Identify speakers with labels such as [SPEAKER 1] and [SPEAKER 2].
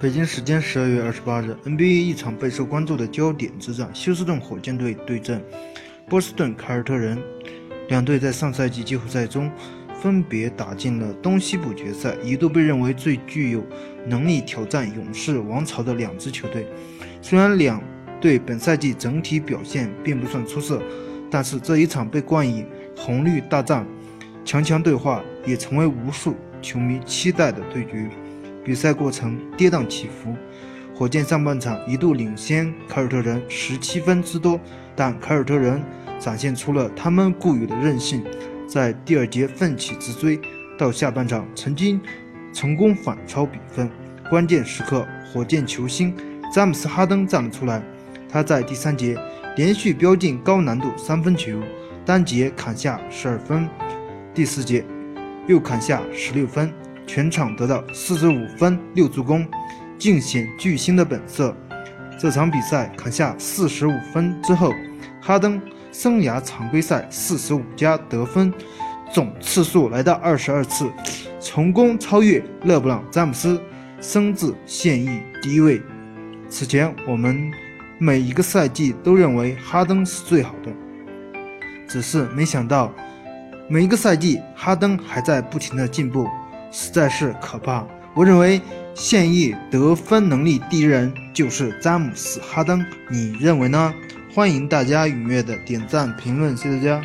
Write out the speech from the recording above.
[SPEAKER 1] 北京时间十二月二十八日，NBA 一场备受关注的焦点之战——休斯顿火箭队对阵波士顿凯尔特人。两队在上赛季季后赛中分别打进了东西部决赛，一度被认为最具有能力挑战勇士王朝的两支球队。虽然两队本赛季整体表现并不算出色，但是这一场被冠以“红绿大战”、“强强对话”也成为无数球迷期待的对决。比赛过程跌宕起伏，火箭上半场一度领先凯尔特人十七分之多，但凯尔特人展现出了他们固有的韧性，在第二节奋起直追，到下半场曾经成功反超比分。关键时刻，火箭球星詹姆斯·哈登站了出来，他在第三节连续飙进高难度三分球，单节砍下十二分，第四节又砍下十六分。全场得到四十五分六助攻，尽显巨星的本色。这场比赛砍下四十五分之后，哈登生涯常规赛四十五加得分总次数来到二十二次，成功超越勒布朗詹姆斯，升至现役第一位。此前我们每一个赛季都认为哈登是最好的，只是没想到每一个赛季哈登还在不停的进步。实在是可怕。我认为现役得分能力第一人就是詹姆斯·哈登，你认为呢？欢迎大家踊跃的点赞评论，谢谢大家。